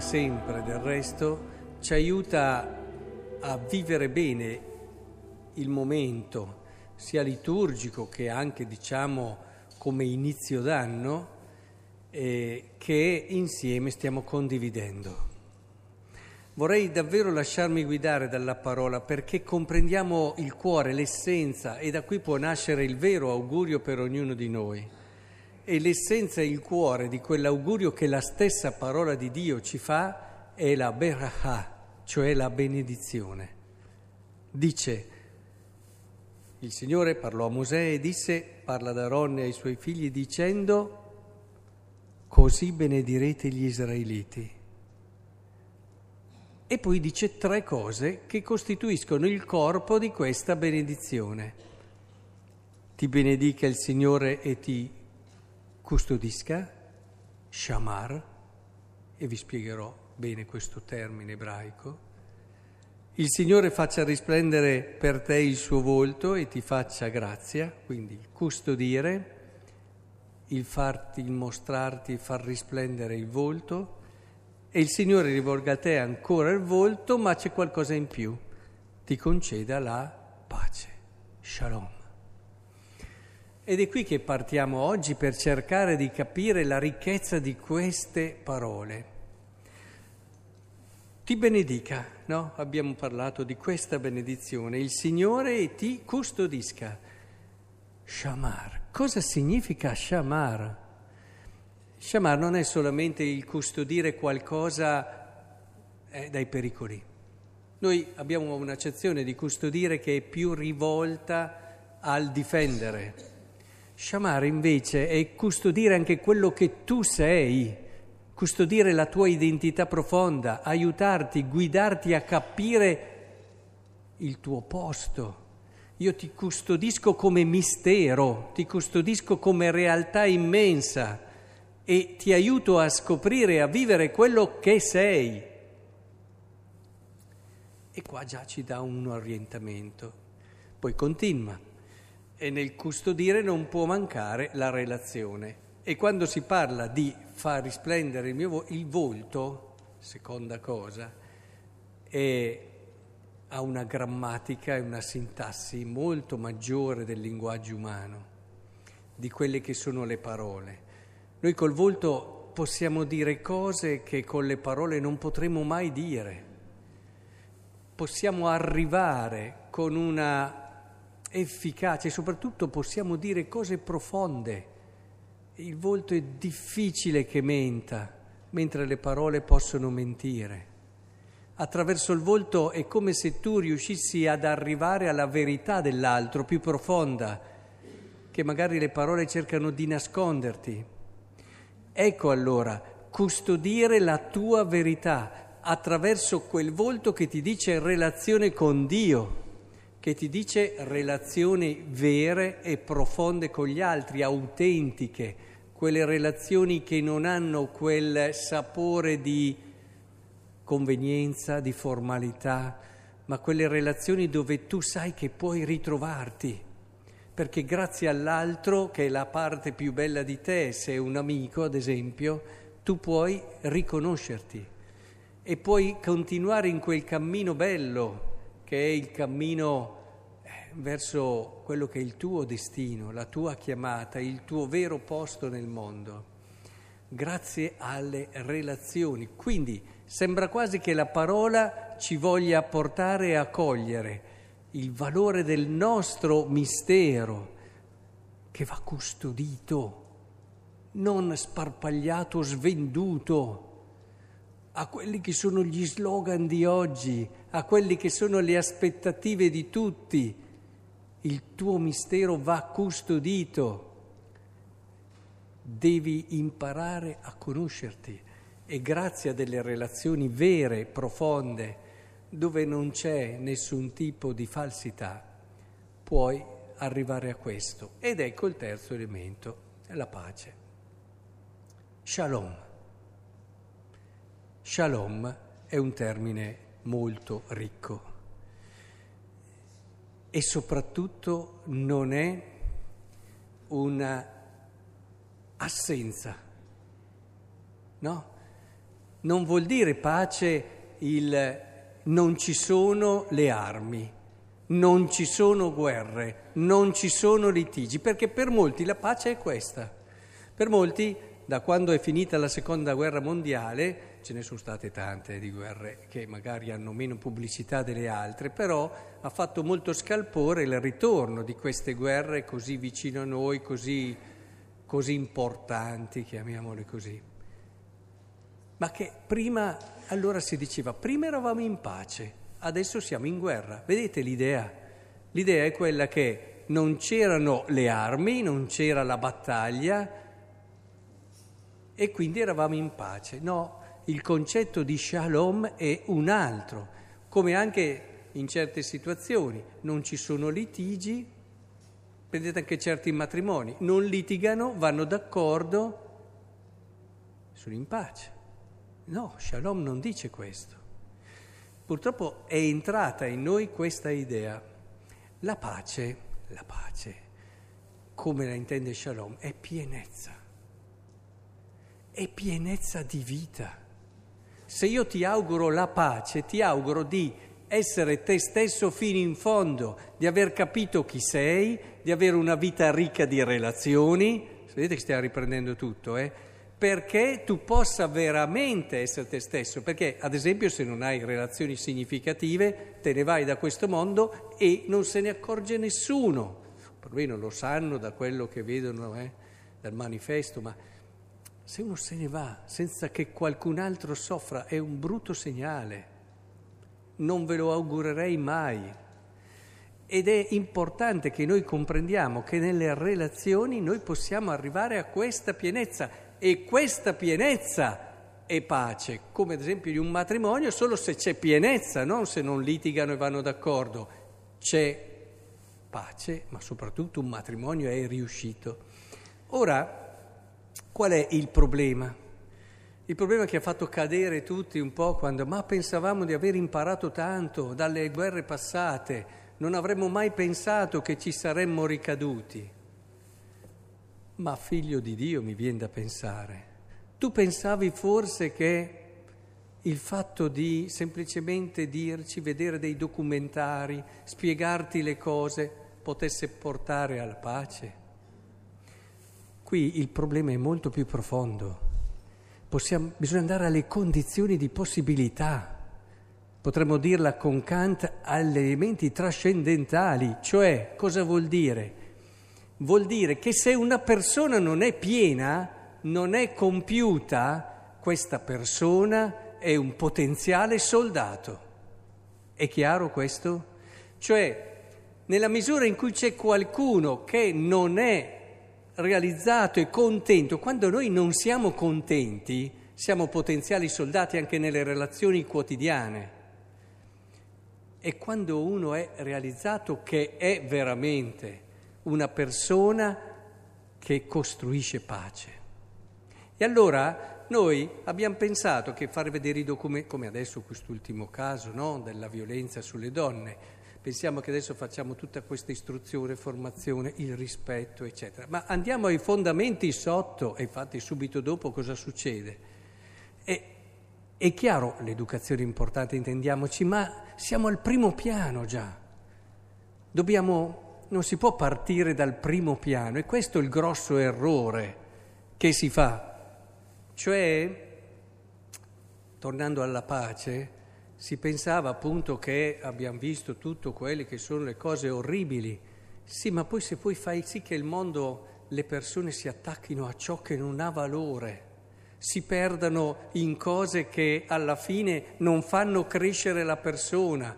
come sempre del resto, ci aiuta a vivere bene il momento, sia liturgico che anche, diciamo, come inizio d'anno, eh, che insieme stiamo condividendo. Vorrei davvero lasciarmi guidare dalla parola perché comprendiamo il cuore, l'essenza e da qui può nascere il vero augurio per ognuno di noi. E l'essenza e il cuore di quell'augurio che la stessa parola di Dio ci fa è la berachah, cioè la benedizione. Dice, il Signore parlò a Mosè e disse, parla ad Aaronne e ai suoi figli dicendo, così benedirete gli israeliti. E poi dice tre cose che costituiscono il corpo di questa benedizione. Ti benedica il Signore e ti custodisca, shamar, e vi spiegherò bene questo termine ebraico. Il Signore faccia risplendere per te il suo volto e ti faccia grazia, quindi il custodire, il farti, il mostrarti, far risplendere il volto e il Signore rivolga a te ancora il volto, ma c'è qualcosa in più, ti conceda la pace, shalom. Ed è qui che partiamo oggi per cercare di capire la ricchezza di queste parole. Ti benedica, no? Abbiamo parlato di questa benedizione, il Signore ti custodisca. Shamar, cosa significa Shamar? Shamar non è solamente il custodire qualcosa eh, dai pericoli. Noi abbiamo un'accezione di custodire che è più rivolta al difendere. Shamar invece è custodire anche quello che tu sei, custodire la tua identità profonda, aiutarti, guidarti a capire il tuo posto. Io ti custodisco come mistero, ti custodisco come realtà immensa e ti aiuto a scoprire a vivere quello che sei. E qua già ci dà un orientamento. Poi continua. E nel custodire non può mancare la relazione. E quando si parla di far risplendere il mio vo- il volto, seconda cosa, è, ha una grammatica e una sintassi molto maggiore del linguaggio umano, di quelle che sono le parole. Noi col volto possiamo dire cose che con le parole non potremo mai dire. Possiamo arrivare con una efficacia e soprattutto possiamo dire cose profonde. Il volto è difficile che menta, mentre le parole possono mentire. Attraverso il volto è come se tu riuscissi ad arrivare alla verità dell'altro più profonda, che magari le parole cercano di nasconderti. Ecco allora, custodire la tua verità attraverso quel volto che ti dice relazione con Dio, che ti dice relazioni vere e profonde con gli altri, autentiche, quelle relazioni che non hanno quel sapore di convenienza, di formalità, ma quelle relazioni dove tu sai che puoi ritrovarti. Perché grazie all'altro, che è la parte più bella di te, se è un amico ad esempio, tu puoi riconoscerti e puoi continuare in quel cammino bello, che è il cammino eh, verso quello che è il tuo destino, la tua chiamata, il tuo vero posto nel mondo, grazie alle relazioni. Quindi sembra quasi che la parola ci voglia portare a cogliere il valore del nostro mistero che va custodito, non sparpagliato, svenduto a quelli che sono gli slogan di oggi, a quelli che sono le aspettative di tutti. Il tuo mistero va custodito. Devi imparare a conoscerti e grazie a delle relazioni vere, profonde, dove non c'è nessun tipo di falsità, puoi arrivare a questo. Ed ecco il terzo elemento, la pace. Shalom. Shalom è un termine molto ricco e soprattutto non è una assenza, no? non vuol dire pace il non ci sono le armi, non ci sono guerre, non ci sono litigi, perché per molti la pace è questa. Per molti, da quando è finita la seconda guerra mondiale, ce ne sono state tante di guerre che magari hanno meno pubblicità delle altre, però ha fatto molto scalpore il ritorno di queste guerre così vicino a noi, così, così importanti, chiamiamole così. Ma che prima, allora si diceva, prima eravamo in pace, adesso siamo in guerra. Vedete l'idea? L'idea è quella che non c'erano le armi, non c'era la battaglia e quindi eravamo in pace. No, il concetto di shalom è un altro, come anche in certe situazioni non ci sono litigi, prendete anche certi matrimoni, non litigano, vanno d'accordo, sono in pace. No, shalom non dice questo. Purtroppo è entrata in noi questa idea. La pace, la pace, come la intende shalom, è pienezza, è pienezza di vita. Se io ti auguro la pace, ti auguro di essere te stesso fino in fondo, di aver capito chi sei, di avere una vita ricca di relazioni. Vedete che stiamo riprendendo tutto, eh? Perché tu possa veramente essere te stesso. Perché, ad esempio, se non hai relazioni significative, te ne vai da questo mondo e non se ne accorge nessuno. Perlomeno lo sanno da quello che vedono eh, dal manifesto, ma se uno se ne va senza che qualcun altro soffra è un brutto segnale. Non ve lo augurerei mai. Ed è importante che noi comprendiamo che nelle relazioni noi possiamo arrivare a questa pienezza e questa pienezza è pace, come ad esempio in un matrimonio solo se c'è pienezza, non se non litigano e vanno d'accordo. C'è pace, ma soprattutto un matrimonio è riuscito. Ora, Qual è il problema? Il problema che ha fatto cadere tutti un po' quando, ma pensavamo di aver imparato tanto dalle guerre passate, non avremmo mai pensato che ci saremmo ricaduti. Ma figlio di Dio mi viene da pensare, tu pensavi forse che il fatto di semplicemente dirci, vedere dei documentari, spiegarti le cose, potesse portare alla pace? Qui il problema è molto più profondo. Possiamo, bisogna andare alle condizioni di possibilità. Potremmo dirla con Kant agli elementi trascendentali, cioè cosa vuol dire? Vuol dire che se una persona non è piena, non è compiuta, questa persona è un potenziale soldato. È chiaro questo? Cioè, nella misura in cui c'è qualcuno che non è realizzato e contento, quando noi non siamo contenti, siamo potenziali soldati anche nelle relazioni quotidiane. E quando uno è realizzato che è veramente una persona che costruisce pace. E allora noi abbiamo pensato che far vedere i documenti, come adesso quest'ultimo caso no? della violenza sulle donne, Pensiamo che adesso facciamo tutta questa istruzione, formazione, il rispetto, eccetera. Ma andiamo ai fondamenti sotto e infatti subito dopo cosa succede? E, è chiaro, l'educazione è importante, intendiamoci, ma siamo al primo piano già. Dobbiamo, non si può partire dal primo piano e questo è il grosso errore che si fa. Cioè, tornando alla pace, si pensava appunto che abbiamo visto tutte quelle che sono le cose orribili. Sì, ma poi se poi fai sì che il mondo, le persone si attacchino a ciò che non ha valore, si perdano in cose che alla fine non fanno crescere la persona,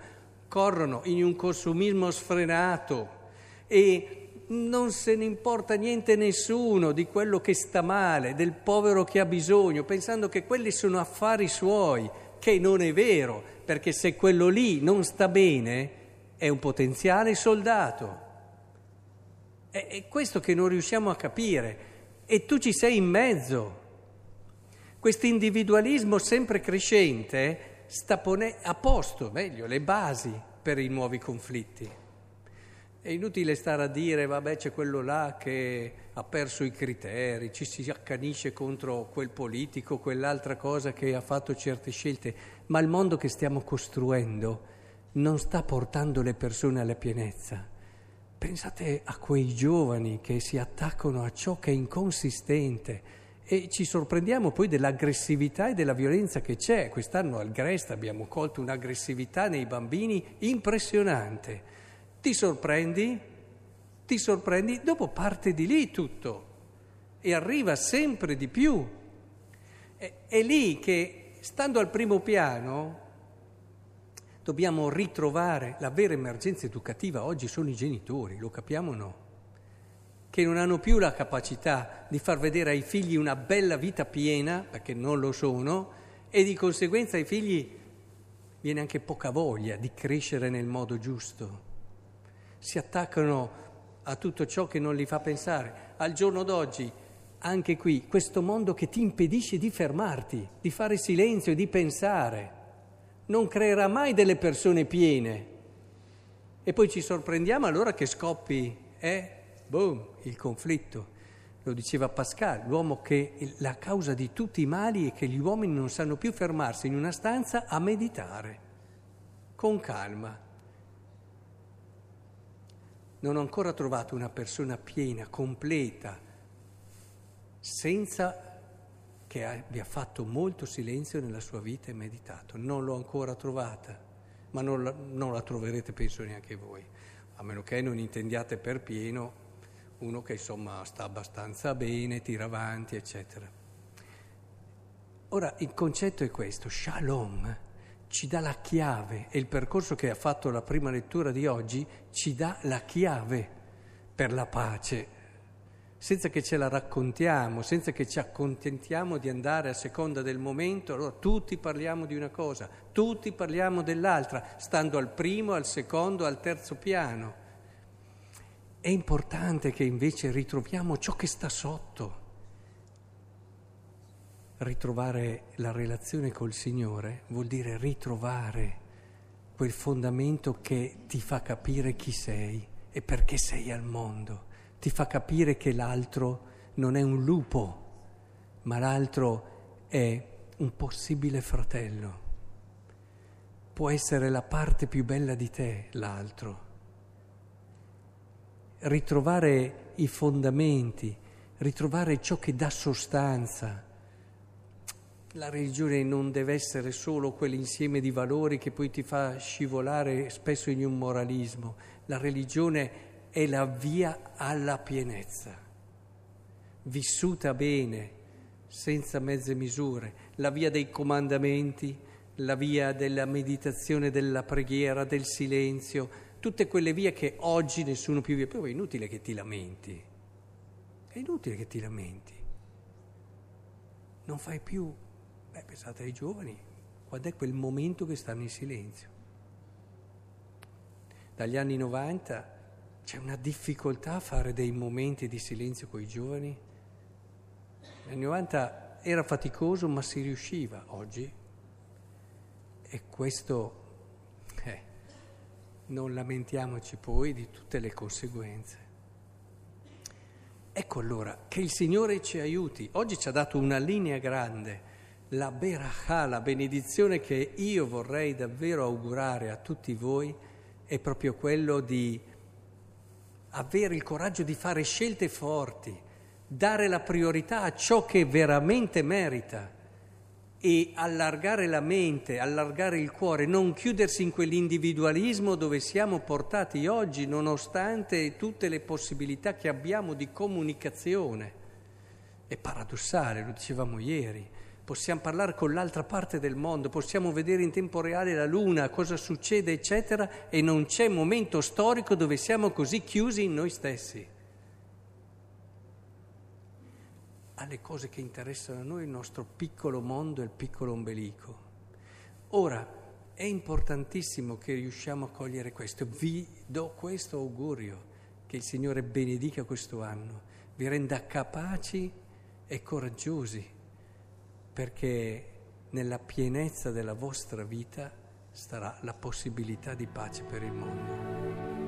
corrono in un consumismo sfrenato e non se ne importa niente nessuno di quello che sta male, del povero che ha bisogno, pensando che quelli sono affari suoi, che non è vero, perché se quello lì non sta bene è un potenziale soldato. È, è questo che non riusciamo a capire e tu ci sei in mezzo. Questo individualismo sempre crescente sta pone- a posto, meglio, le basi per i nuovi conflitti. È inutile stare a dire, vabbè, c'è quello là che ha perso i criteri, ci si accanisce contro quel politico, quell'altra cosa che ha fatto certe scelte, ma il mondo che stiamo costruendo non sta portando le persone alla pienezza. Pensate a quei giovani che si attaccano a ciò che è inconsistente e ci sorprendiamo poi dell'aggressività e della violenza che c'è. Quest'anno al Grest abbiamo colto un'aggressività nei bambini impressionante. Ti sorprendi? Ti sorprendi? Dopo parte di lì tutto e arriva sempre di più. È, è lì che, stando al primo piano, dobbiamo ritrovare la vera emergenza educativa. Oggi sono i genitori, lo capiamo o no? che non hanno più la capacità di far vedere ai figli una bella vita piena, perché non lo sono, e di conseguenza ai figli viene anche poca voglia di crescere nel modo giusto. Si attaccano a tutto ciò che non li fa pensare. Al giorno d'oggi, anche qui, questo mondo che ti impedisce di fermarti, di fare silenzio, di pensare, non creerà mai delle persone piene. E poi ci sorprendiamo allora che scoppi, eh? Boom, il conflitto. Lo diceva Pascal, l'uomo che la causa di tutti i mali è che gli uomini non sanno più fermarsi in una stanza a meditare, con calma. Non ho ancora trovato una persona piena, completa, senza che abbia fatto molto silenzio nella sua vita e meditato. Non l'ho ancora trovata, ma non la, non la troverete penso neanche voi, a meno che non intendiate per pieno uno che insomma sta abbastanza bene, tira avanti, eccetera. Ora il concetto è questo, shalom ci dà la chiave e il percorso che ha fatto la prima lettura di oggi ci dà la chiave per la pace, senza che ce la raccontiamo, senza che ci accontentiamo di andare a seconda del momento, allora tutti parliamo di una cosa, tutti parliamo dell'altra, stando al primo, al secondo, al terzo piano. È importante che invece ritroviamo ciò che sta sotto. Ritrovare la relazione col Signore vuol dire ritrovare quel fondamento che ti fa capire chi sei e perché sei al mondo, ti fa capire che l'altro non è un lupo, ma l'altro è un possibile fratello. Può essere la parte più bella di te, l'altro ritrovare i fondamenti, ritrovare ciò che dà sostanza. La religione non deve essere solo quell'insieme di valori che poi ti fa scivolare spesso in un moralismo. La religione è la via alla pienezza, vissuta bene, senza mezze misure, la via dei comandamenti, la via della meditazione, della preghiera, del silenzio, tutte quelle vie che oggi nessuno più vive, poi è inutile che ti lamenti, è inutile che ti lamenti, non fai più, beh pensate ai giovani, quando è quel momento che stanno in silenzio. Dagli anni 90 c'è una difficoltà a fare dei momenti di silenzio con i giovani. Negli anni 90 era faticoso ma si riusciva, oggi. E questo non lamentiamoci poi di tutte le conseguenze. Ecco allora che il Signore ci aiuti. Oggi ci ha dato una linea grande, la Berachà, la benedizione che io vorrei davvero augurare a tutti voi è proprio quello di avere il coraggio di fare scelte forti, dare la priorità a ciò che veramente merita e allargare la mente, allargare il cuore, non chiudersi in quell'individualismo dove siamo portati oggi nonostante tutte le possibilità che abbiamo di comunicazione. È paradossale, lo dicevamo ieri, possiamo parlare con l'altra parte del mondo, possiamo vedere in tempo reale la luna, cosa succede, eccetera, e non c'è momento storico dove siamo così chiusi in noi stessi. alle cose che interessano a noi il nostro piccolo mondo e il piccolo ombelico. Ora, è importantissimo che riusciamo a cogliere questo. Vi do questo augurio, che il Signore benedica questo anno, vi renda capaci e coraggiosi, perché nella pienezza della vostra vita starà la possibilità di pace per il mondo.